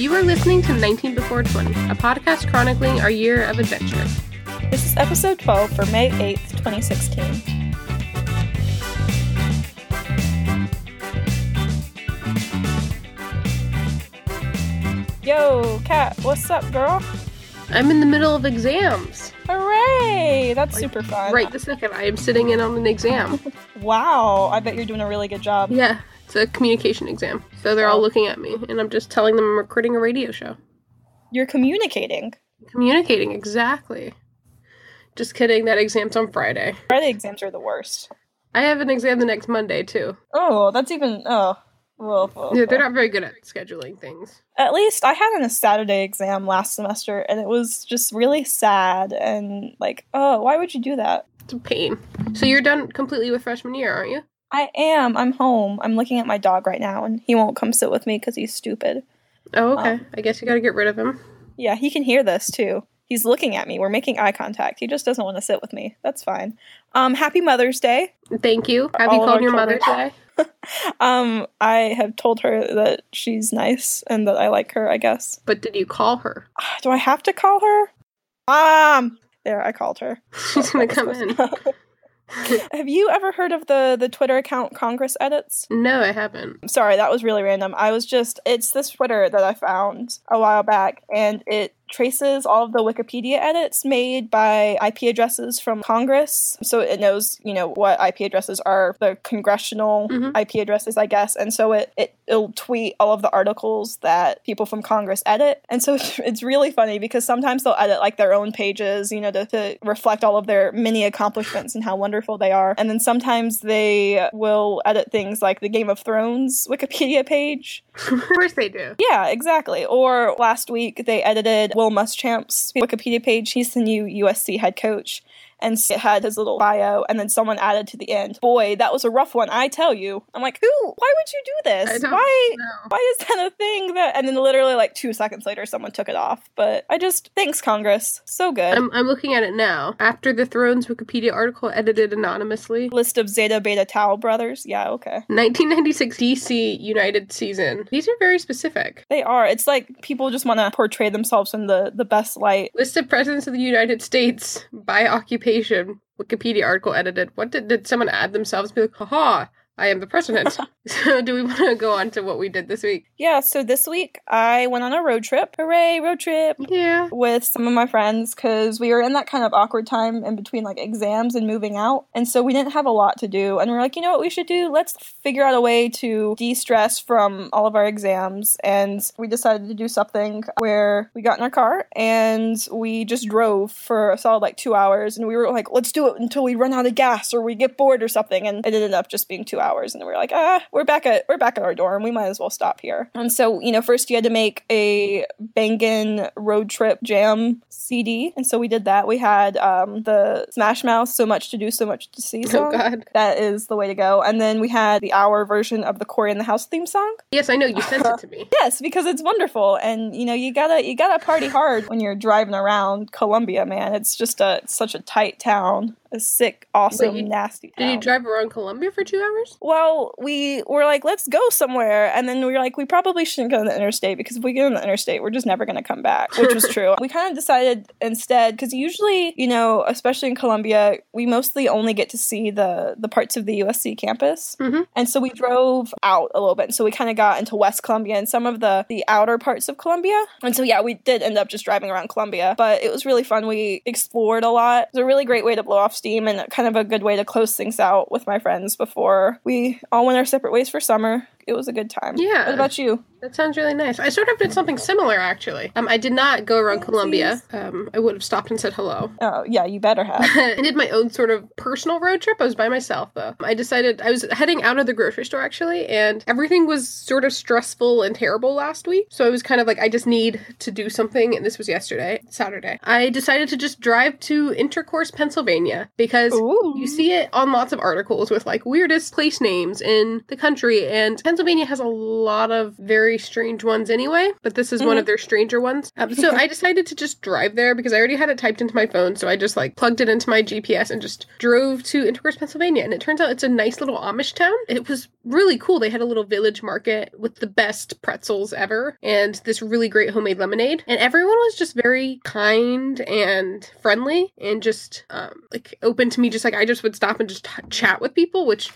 You are listening to 19 Before 20, a podcast chronicling our year of adventure. This is episode 12 for May 8th, 2016. Yo, Kat, what's up, girl? I'm in the middle of exams. Hooray! That's Like, super fun. Right this second, I am sitting in on an exam. Wow, I bet you're doing a really good job. yeah, it's a communication exam. So they're all Oh. looking at me, and I'm just telling them I'm recording a radio show. You're communicating. Communicating, exactly. Just kidding, that exam's on Friday. Friday exams are the worst. I have an exam the next Monday, too. Oh, that's even. Oh. Well, well, Yeah, they're not very good at scheduling things. At least I had a Saturday exam last semester, and it was just really sad and like, oh, why would you do that? It's a pain. So you're done completely with freshman year, aren't you? I am. I'm home. I'm looking at my dog right now, and he won't come sit with me because he's stupid. Oh, okay. Um, I guess you gotta get rid of him. Yeah, he can hear this too. He's looking at me. We're making eye contact. He just doesn't want to sit with me. That's fine. Um, happy Mother's Day. Thank you. Have you all called our your mother today? Um, I have told her that she's nice and that I like her. I guess. But did you call her? Do I have to call her? Mom. There, I called her. She's gonna come in. have you ever heard of the the Twitter account Congress Edits? No, I haven't. Sorry, that was really random. I was just, it's this Twitter that I found a while back, and it traces all of the Wikipedia edits made by IP addresses from Congress. So it knows, you know, what IP addresses are the congressional Mhm. IP addresses, I guess. And so it, it, it'll tweet all of the articles that people from Congress edit. And so it's, it's really funny because sometimes they'll edit like their own pages, you know, to, to reflect all of their many accomplishments and how wonderful they are. And then sometimes they will edit things like the Game of Thrones Wikipedia page. of course they do. Yeah, exactly. Or last week they edited Will Muschamp's Wikipedia page. He's the new USC head coach. And it had his little bio, and then someone added to the end. Boy, that was a rough one, I tell you. I'm like, who? Why would you do this? Why? know. Why is that a thing? That and then literally like two seconds later, someone took it off. But I just thanks Congress, so good. I'm, I'm looking at it now. After the Thrones Wikipedia article edited anonymously, List of Zeta Beta Tau brothers. Yeah, okay. 1996 DC United season. These are very specific. They are. It's like people just want to portray themselves in the the best light. List of presidents of the United States by occupation. Wikipedia article edited. What did did someone add themselves? Be like, haha, I am the president. so do we want to go on to what we did this week? Yeah, so this week I went on a road trip. Hooray, road trip! Yeah. With some of my friends because we were in that kind of awkward time in between like exams and moving out. And so we didn't have a lot to do. And we are like, you know what we should do? Let's figure out a way to de stress from all of our exams. And we decided to do something where we got in our car and we just drove for a solid like two hours. And we were like, let's do it until we run out of gas or we get bored or something. And it ended up just being two hours. And we were like, ah, we're back at we're back at our dorm. We might as well stop here. And so, you know, first you had to make a bangin road trip jam CD. And so we did that. We had um, the Smash Mouth, So Much to Do, So Much to See Oh song. God. that is the way to go. And then we had the hour version of the Cory in the House theme song. Yes, I know you sent it to me. Yes, because it's wonderful. And you know, you gotta you gotta party hard when you're driving around Columbia, man. It's just a it's such a tight town. A sick, awesome, Wait, you- nasty Did you drive around Columbia for two hours? Well, we were like, let's go somewhere. And then we were like, we probably shouldn't go on the interstate because if we get on the interstate, we're just never going to come back, which was true. We kind of decided instead, because usually, you know, especially in Columbia, we mostly only get to see the, the parts of the USC campus. Mhm. And so we drove out a little bit. And so we kind of got into West Columbia and some of the, the outer parts of Columbia. And so, yeah, we did end up just driving around Columbia, but it was really fun. We explored a lot. It was a really great way to blow off steam and kind of a good way to close things out with my friends before we all went our separate ways for summer. It was a good time. Yeah. What about you? That sounds really nice. I sort of did something similar actually. Um, I did not go around Columbia. Um, I would have stopped and said hello. Oh, yeah, you better have. I did my own sort of personal road trip. I was by myself though. I decided I was heading out of the grocery store actually, and everything was sort of stressful and terrible last week. So I was kind of like, I just need to do something. And this was yesterday, Saturday. I decided to just drive to Intercourse, Pennsylvania, because Ooh. you see it on lots of articles with like weirdest place names in the country, and Pennsylvania Pennsylvania has a lot of very strange ones anyway, but this is one Mhm. of their stranger ones. Um, so I decided to just drive there because I already had it typed into my phone. So I just like plugged it into my GPS and just drove to Intercourse, Pennsylvania. And it turns out it's a nice little Amish town. It was really cool. They had a little village market with the best pretzels ever and this really great homemade lemonade. And everyone was just very kind and friendly and just um, like open to me. Just like I just would stop and just t- chat with people, which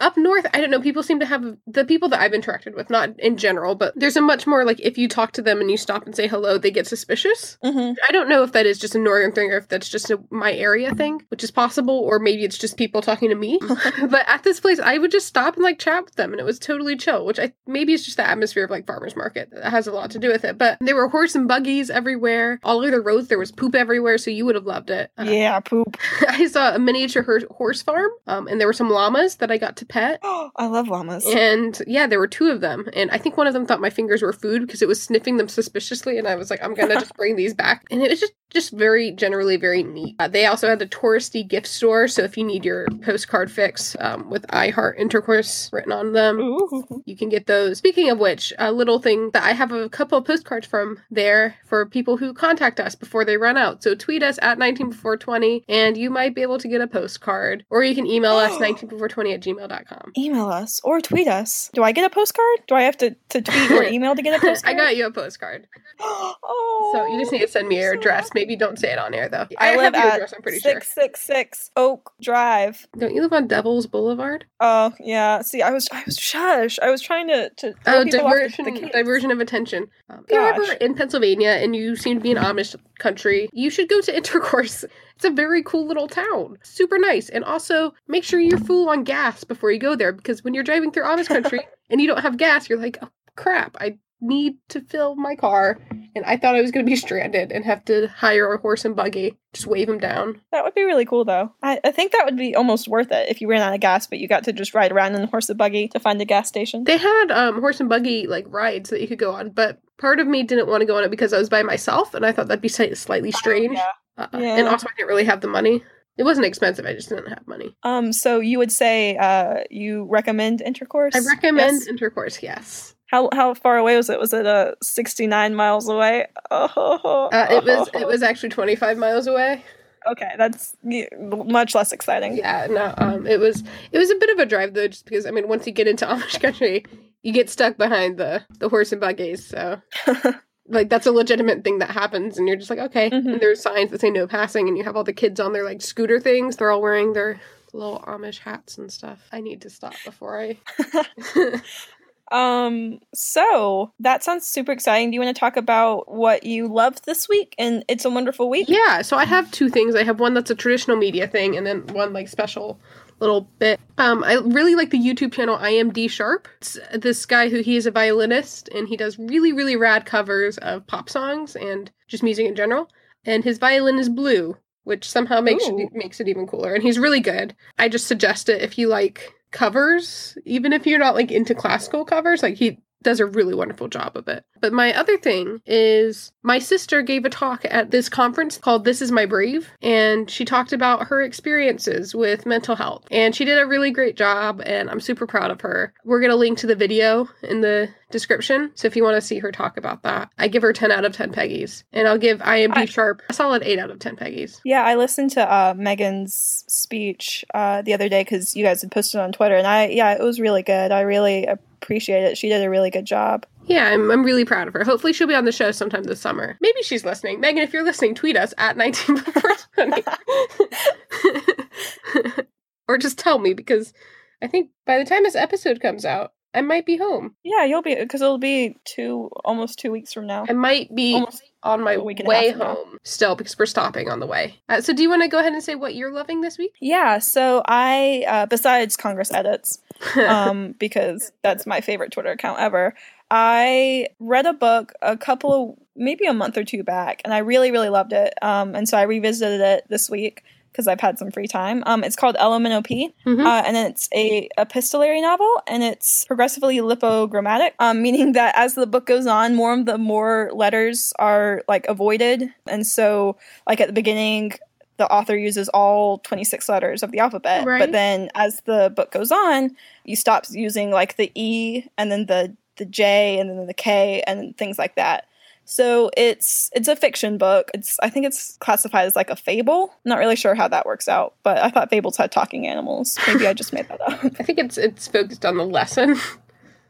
up north, I don't know. People seem to have the people that I've interacted with, not in general, but there's a much more like if you talk to them and you stop and say hello, they get suspicious. hmm I don't know if that is just a northern thing or if that's just a my area thing, which is possible, or maybe it's just people talking to me. but at this place, I would just stop and like chat with them, and it was totally chill. Which I maybe it's just the atmosphere of like farmers market that has a lot to do with it. But there were horse and buggies everywhere, all over the roads. There was poop everywhere, so you would have loved it. Uh, Yeah, poop. I saw a miniature hor- horse farm, um, and there were some llamas that I got to pet. I love llamas. And yeah, there were two of them. And I think one of them thought my fingers were food because it was sniffing them suspiciously. And I was like, I'm going to just bring these back. And it was just, just very, generally very neat. Uh, they also had the touristy gift store. So if you need your postcard fix um, with I Heart Intercourse written on them, Ooh. you can get those. Speaking of which, a little thing that I have a couple of postcards from there for people who contact us before they run out. So tweet us at 19 before 20 and you might be able to get a postcard. Or you can email us 19 before 20 at gmail.com. Email us or tweet us. Do I get a postcard? Do I have to, to tweet or email to get a postcard? I got you a postcard. oh, So you just need to send me your so address. Maybe don't say it on air though. I, live have at address, I'm pretty sure. six six six Oak Drive. Don't you live on Devil's Boulevard? Oh yeah. See, I was I was shush. I was trying to to Oh, diversion, diversion of attention. Um, if you're ever in Pennsylvania and you seem to be in Amish country, you should go to Intercourse. It's a very cool little town. Super nice. And also, make sure you're full on gas before you go there because when you're driving through Amish country and you don't have gas, you're like, oh, crap, I need to fill my car. And I thought I was going to be stranded and have to hire a horse and buggy. Just wave him down. That would be really cool though. I, I think that would be almost worth it if you ran out of gas, but you got to just ride around in a horse and buggy to find a gas station. They had um, horse and buggy like rides that you could go on, but part of me didn't want to go on it because I was by myself and I thought that'd be slightly strange. yeah. Uh, Yeah. And also, I didn't really have the money. It wasn't expensive. I just didn't have money. Um. So you would say uh you recommend intercourse? I recommend Yes? intercourse. Yes, How how far away was it? Was it uh sixty nine miles away? Oh, uh, it was. It was actually twenty five miles away. okay. That's much less exciting. Yeah, no. Um, it was. It was a bit of a drive though, just because I mean, once you get into Amish country, you get stuck behind the the horse and buggies. So. Like that's a legitimate thing that happens, and you're just like, okay. Mhm. And there's signs that say no passing, and you have all the kids on their like scooter things. They're all wearing their little Amish hats and stuff. I need to stop before I. Um, so that sounds super exciting. Do you want to talk about what you loved this week and It's a Wonderful Week? Yeah, so I have two things. I have one that's a traditional media thing, and then one like special little bit. Um, I really like the YouTube channel I am D Sharp. It's this guy who he is a violinist, and he does really really rad covers of pop songs and just music in general. And his violin is blue, which somehow makes Ooh. it, makes it even cooler. And he's really good. I just suggest it if you like covers, even if you're not like into classical covers. Like he does a really wonderful job of it. But my other thing is my sister gave a talk at this conference called This Is My Brave, and she talked about her experiences with mental health. And she did a really great job, and I'm super proud of her. We're going to link to the video in the description. So if you want to see her talk about that, I give her 10 out of 10 Peggies. And I'll give IMD I- Sharp a solid 8 out of 10 Peggies. Yeah, I listened to uh, Megan's speech uh, the other day because you guys had posted on Twitter, and I yeah, it was really good. I really appreciate it. She did a really good job. Yeah, I'm, I'm really proud of her. Hopefully, she'll be on the show sometime this summer. Maybe she's listening. Megan, if you're listening, tweet us at 19 or just tell me because I think by the time this episode comes out, I might be home. Yeah, you'll be because it'll be two almost two weeks from now. I might be Almost on my a week and a way home still because we're stopping on the way. Uh, so, do you want to go ahead and say what you're loving this week? Yeah, so I uh, besides Congress edits, um, because that's my favorite Twitter account ever. I read a book a couple of maybe a month or two back, and I really really loved it. Um, and so I revisited it this week because I've had some free time. Um, it's called Ella Minnow Pea, Mhm. uh, and it's a epistolary novel, and it's progressively lipogrammatic, um, meaning that as the book goes on, more of the more letters are like avoided, and so like at the beginning the author uses all 26 letters of the alphabet. Right. But then as the book goes on, you stop using like the E and then the the J and then the K and things like that. So it's it's a fiction book. It's I think it's classified as like a fable. Not really sure how that works out, but I thought fables had talking animals. Maybe I just made that up. I think it's it's focused on the lesson.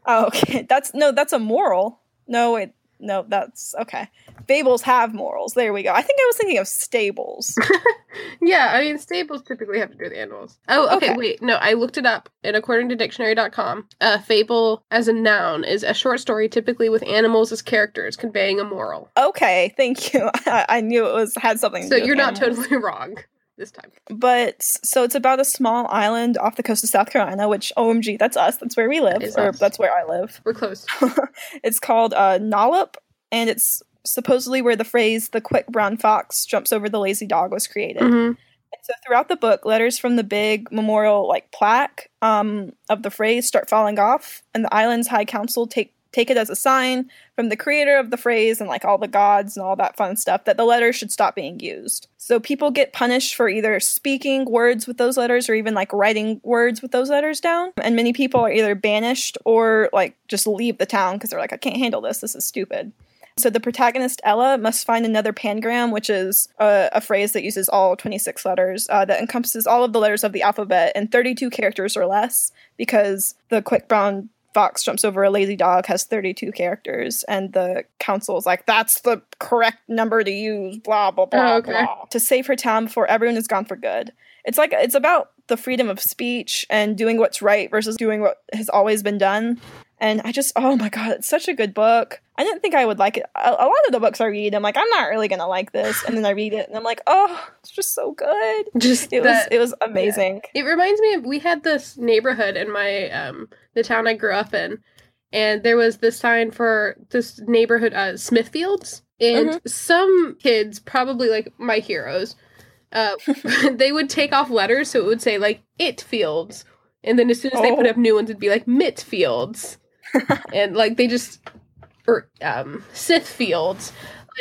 Oh, okay. That's no, that's a moral. No, wait, no, that's okay. Fables have morals. There we go. I think I was thinking of stables. yeah, I mean stables typically have to do with animals. Oh, okay, Okay. wait. No, I looked it up and according to dictionary.com, a fable as a noun is a short story typically with animals as characters conveying a moral. okay, thank you. I, I knew it was had something. To So do with you're not animals. totally wrong this time. But so it's about a small island off the coast of South Carolina, which OMG, that's us. That's where we live, Is or us. that's where I live. We're close. It's called uh, Nollop, and it's supposedly where the phrase "the quick brown fox jumps over the lazy dog" was created. hmm And so throughout the book, letters from the big memorial like plaque um, of the phrase start falling off, and the island's high council take take it as a sign from the creator of the phrase and like all the gods and all that fun stuff that the letters should stop being used. So people get punished for either speaking words with those letters or even like writing words with those letters down. And many people are either banished or like just leave the town because they're like, I can't handle this. This is stupid. So the protagonist Ella must find another pangram, which is a, a phrase that uses all 26 letters uh, that encompasses all of the letters of the alphabet in 32 characters or less, because the quick brown fox jumps over a lazy dog has 32 characters, and the council is like, that's the correct number to use, blah, blah, blah, Oh, okay. blah, to save her town before everyone is gone for good. It's like, it's about the freedom of speech and doing what's right versus doing what has always been done. And I just, oh my god, it's such a good book. I didn't think I would like it. A, a lot of the books I read, I'm like, I'm not really gonna like this, and then I read it, and I'm like, oh, it's just so good. Just It was, it was amazing. It reminds me of we had this neighborhood in my um the town I grew up in, and there was this sign for this neighborhood uh Smithfields, and some kids, probably like my heroes, uh they would take off letters so it would say like it fields, and then as soon as they put Oh. up new ones, it'd be like Mitt Fields, and like they just or um Sith Fields.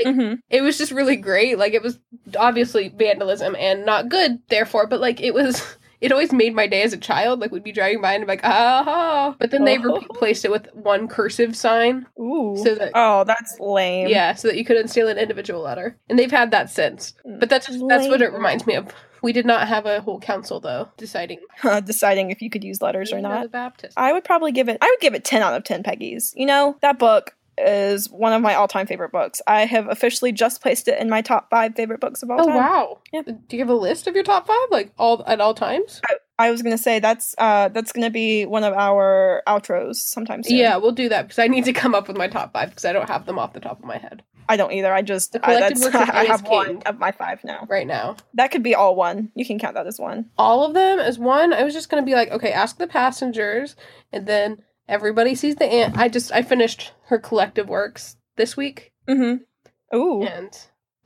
Like, Mhm. it was just really great. Like it was obviously vandalism and not good, therefore, but like it was it always made my day as a child. Like we'd be driving by and be like, ah, but then they Oh. replaced it with one cursive sign. Ooh. So that- oh, that's lame. Yeah, so that you couldn't steal an individual letter. And they've had that since. But that's just, that's what it reminds me of. We did not have a whole council though deciding deciding if you could use letters or not. The Baptist. I would probably give it. I would give it ten out of ten Peggies. You know that book is one of my all-time favorite books. I have officially just placed it in my top five favorite books of all Oh time. wow! Yeah. Do you have a list of your top five, like all at all times? I was gonna say that's uh that's gonna be one of our outros sometimes. Yeah, we'll do that because I need to come up with my top five because I don't have them off the top of my head I don't either. I just The I, that's, works of I have one of my five now. right now. That could be all one. You can count that as one. all of them as one. I was just gonna be like, okay, ask the passengers, and then everybody sees the ant. I just I finished her collective works this week, Mm-hmm. Ooh. and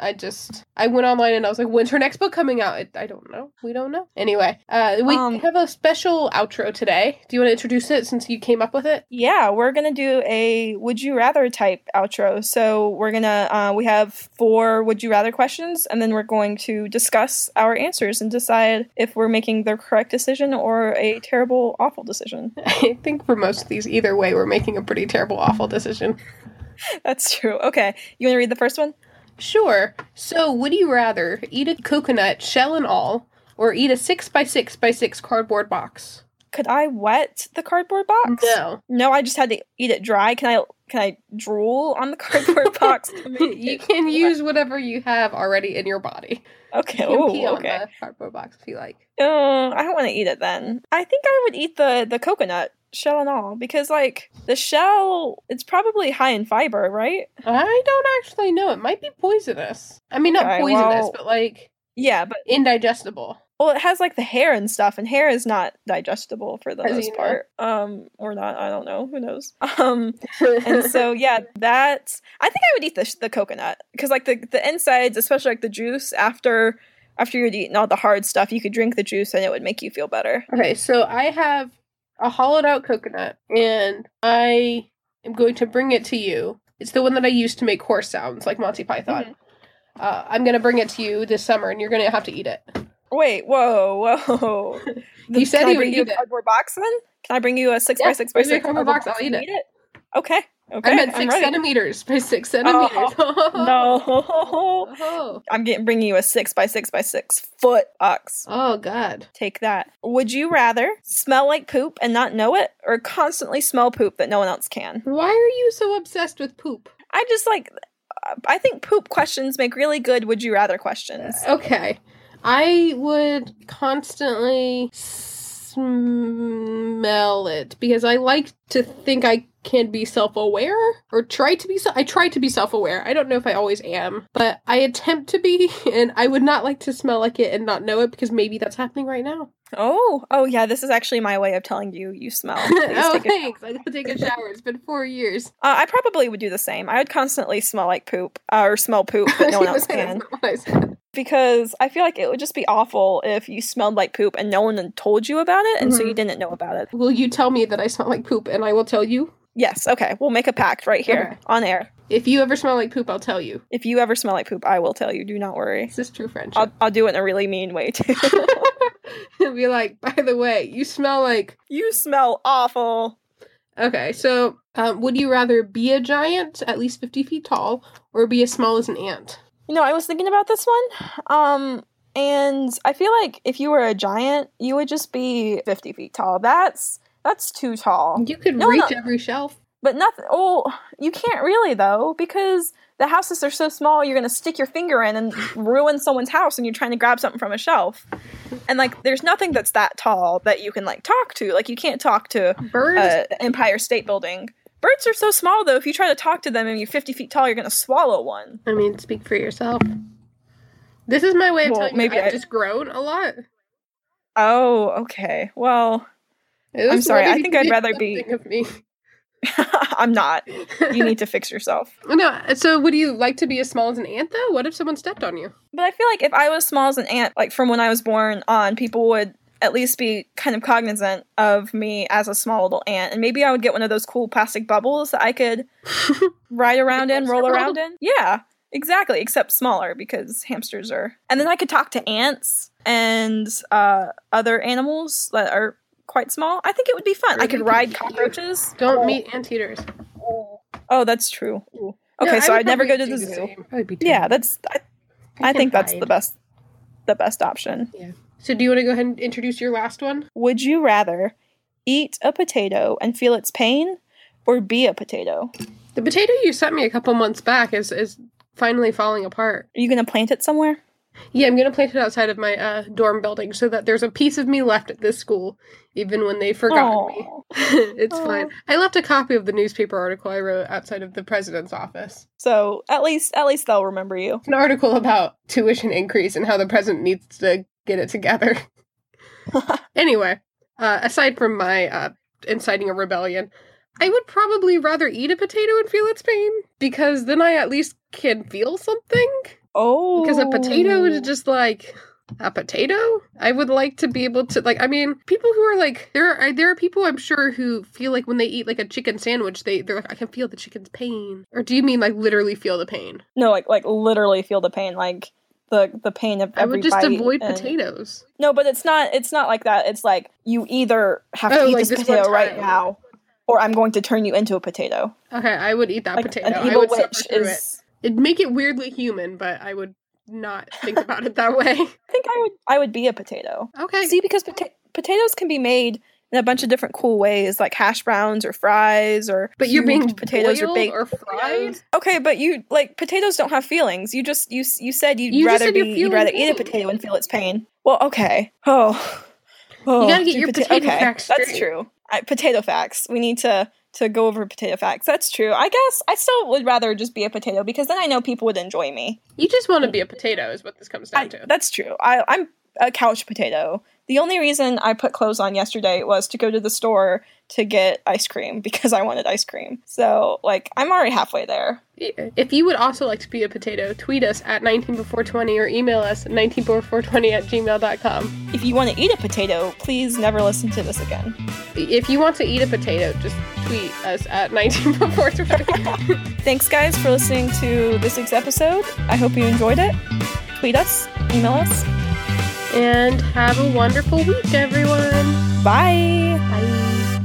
I just I went online and I was like, when's her next book coming out? I, I don't know. We don't know. Anyway, uh, we Um, have a special outro today. Do you want to introduce it since you came up with it? Yeah, we're gonna do a would you rather type outro. So we're gonna uh, we have four would you rather questions, and then we're going to discuss our answers and decide if we're making the correct decision or a terrible, awful decision. I think for most of these, either way, we're making a pretty terrible, awful decision. That's true. Okay, you want to read the first one? Sure. So, would you rather eat a coconut, shell and all, or eat a six by six by six cardboard box? Could I wet the cardboard box? No. No, I just had to eat it dry. Can I can I drool on the cardboard box? you can wet? use whatever you have already in your body. Okay. You can pee Ooh, on okay. the cardboard box if you like. Uh, I don't want to eat it then. I think I would eat the the coconut shell and all because like the shell, it's probably high in fiber, right? I don't actually know. It might be poisonous. I mean, not Okay, poisonous, well- but like Yeah, but indigestible. well, it has like the hair and stuff, and hair is not digestible for the As most know. part. Um, or not. I don't know. Who knows? Um, and so yeah, that's. I think I would eat the the coconut because like the the insides, especially like the juice after after you'd eaten all the hard stuff, you could drink the juice and it would make you feel better. okay, so I have a hollowed out coconut, and I am going to bring it to you. It's the one that I used to make horse sounds, like Monty Python. Mhm. Uh, I'm gonna bring it to you this summer, and you're gonna have to eat it. Wait, whoa, whoa. You said Can I you would you eat a it. cardboard box then? Can I bring you a six Yeah, by six by six cardboard box, I'll and eat it. Okay. Okay. I meant I'm six centimeters by six oh. centimeters. Oh, No. Oh. I'm getting bringing you a six by six by six foot ox. Oh God. Take that. Would you rather smell like poop and not know it, or constantly smell poop that no one else can? Why are you so obsessed with poop? I just like. I think poop questions make really good would you rather questions. Uh, okay. I would constantly smell it because I like to think I can be self-aware or try to be se- I try to be self-aware. I don't know if I always am, but I attempt to be and I would not like to smell like it and not know it because maybe that's happening right now. Oh, oh yeah, this is actually my way of telling you you smell. Oh, thanks. I gotta take a shower. It's been 4 years. Uh, I probably would do the same. I would constantly smell like poop uh, or smell poop but no one else can I because I feel like it would just be awful if you smelled like poop and no one told you about it and so Mhm. you didn't know about it. Will you tell me that I smell like poop and I will tell you? Yes, okay, we'll make a pact right here Okay. on air. If you ever smell like poop, I'll tell you. If you ever smell like poop, I will tell you. Do not worry. This is true friendship. I'll, I'll do it in a really mean way too. He'll be like, by the way, you smell like. you smell awful. Okay, so um, would you rather be a giant, at least 50 feet tall, or be as small as an ant? You know, I was thinking about this one. Um, and I feel like if you were a giant, you would just be 50 feet tall. That's that's too tall. You could No, reach no. every shelf. But nothing. Oh, you can't really though because the houses are so small. You're gonna stick your finger in and ruin someone's house, and you're trying to grab something from a shelf. And like, there's nothing that's that tall that you can like talk to. Like, you can't talk to Birds? uh, Empire State Building. Birds are so small though. If you try to talk to them and you're 50 feet tall, you're gonna swallow one. I mean, speak for yourself. This is my way of Well, telling maybe you I've I- just grown a lot. Oh, okay. Well, I'm sorry, I think I'd rather be- Of me. I'm not. You need to fix yourself. no, so would you like to be as small as an ant, though? What if someone stepped on you? But I feel like if I was small as an ant, like from when I was born on, people would at least be kind of cognizant of me as a small little ant. And maybe I would get one of those cool plastic bubbles that I could ride around in, roll around in. Yeah, exactly, except smaller because hamsters are. And then I could talk to ants and uh, other animals that are quite small. I think it would be fun. Or I they could could ride cockroaches. Don't Oh. meet anteaters. Oh, that's true. No, Okay, I so I'd never go to the zoo. same. I would be Yeah, that's. I, I can think that's hide. the best. The best option. Yeah. So, do you want to go ahead and introduce your last one? Would you rather eat a potato and feel its pain, or be a potato? The potato you sent me a couple months back is is finally falling apart. Are you gonna plant it somewhere? Yeah, I'm gonna plant it outside of my uh, dorm building so that there's a piece of me left at this school, even when they forgot me. It's Aw. fine. I left a copy of the newspaper article I wrote outside of the president's office. So at least at least they'll remember you. It's an article about tuition increase and how the president needs to get it together. anyway, uh, aside from my uh, inciting a rebellion, I would probably rather eat a potato and feel its pain because then I at least can feel something. Oh, Because a potato is oh. just like a potato. I would like to be able to like. I mean, people who are like there are there are people I'm sure who feel like when they eat like a chicken sandwich, they they're like I can feel the chicken's pain. Or do you mean like literally feel the pain? no, like like literally feel the pain, like the the pain of I would just avoid and- potatoes. No, but it's not it's not like that. It's like you either have oh, to Oh, eat like this potato right now, or I'm going to turn you into a potato. Okay, I would eat that Like potato. an I evil would witch is. It'd make it weirdly human, but I would not think about it that way. I think I would I would be a potato. Okay. See, because pota- potatoes can be made in a bunch of different cool ways, like hash browns or fries or. but you're being potatoes or baked or fried. Okay, but you like potatoes don't have feelings. You just you you said you'd You rather said be you'd rather feeling eat a potato and feel its pain. Well, okay. Oh, oh you gotta oh. get your pota- potato okay, facts That's true. I, potato facts. We need to to go over potato facts. That's true. I guess I still would rather just be a potato because then I know people would enjoy me. You just want to be a potato, is what this comes down I, to. that's true. I, I'm a couch potato. The only reason I put clothes on yesterday was to go to the store to get ice cream because I wanted ice cream. So, like, I'm already halfway there. If you would also like to be a potato, tweet us at 19before20 or email us at 19before20 at gmail.com. If you want to eat a potato, please never listen to this again. If you want to eat a potato, just tweet us at 19before20. Thanks, guys, for listening to this week's episode. I hope you enjoyed it. Tweet us, email us, and have a wonderful week, everyone. Bye. Bye.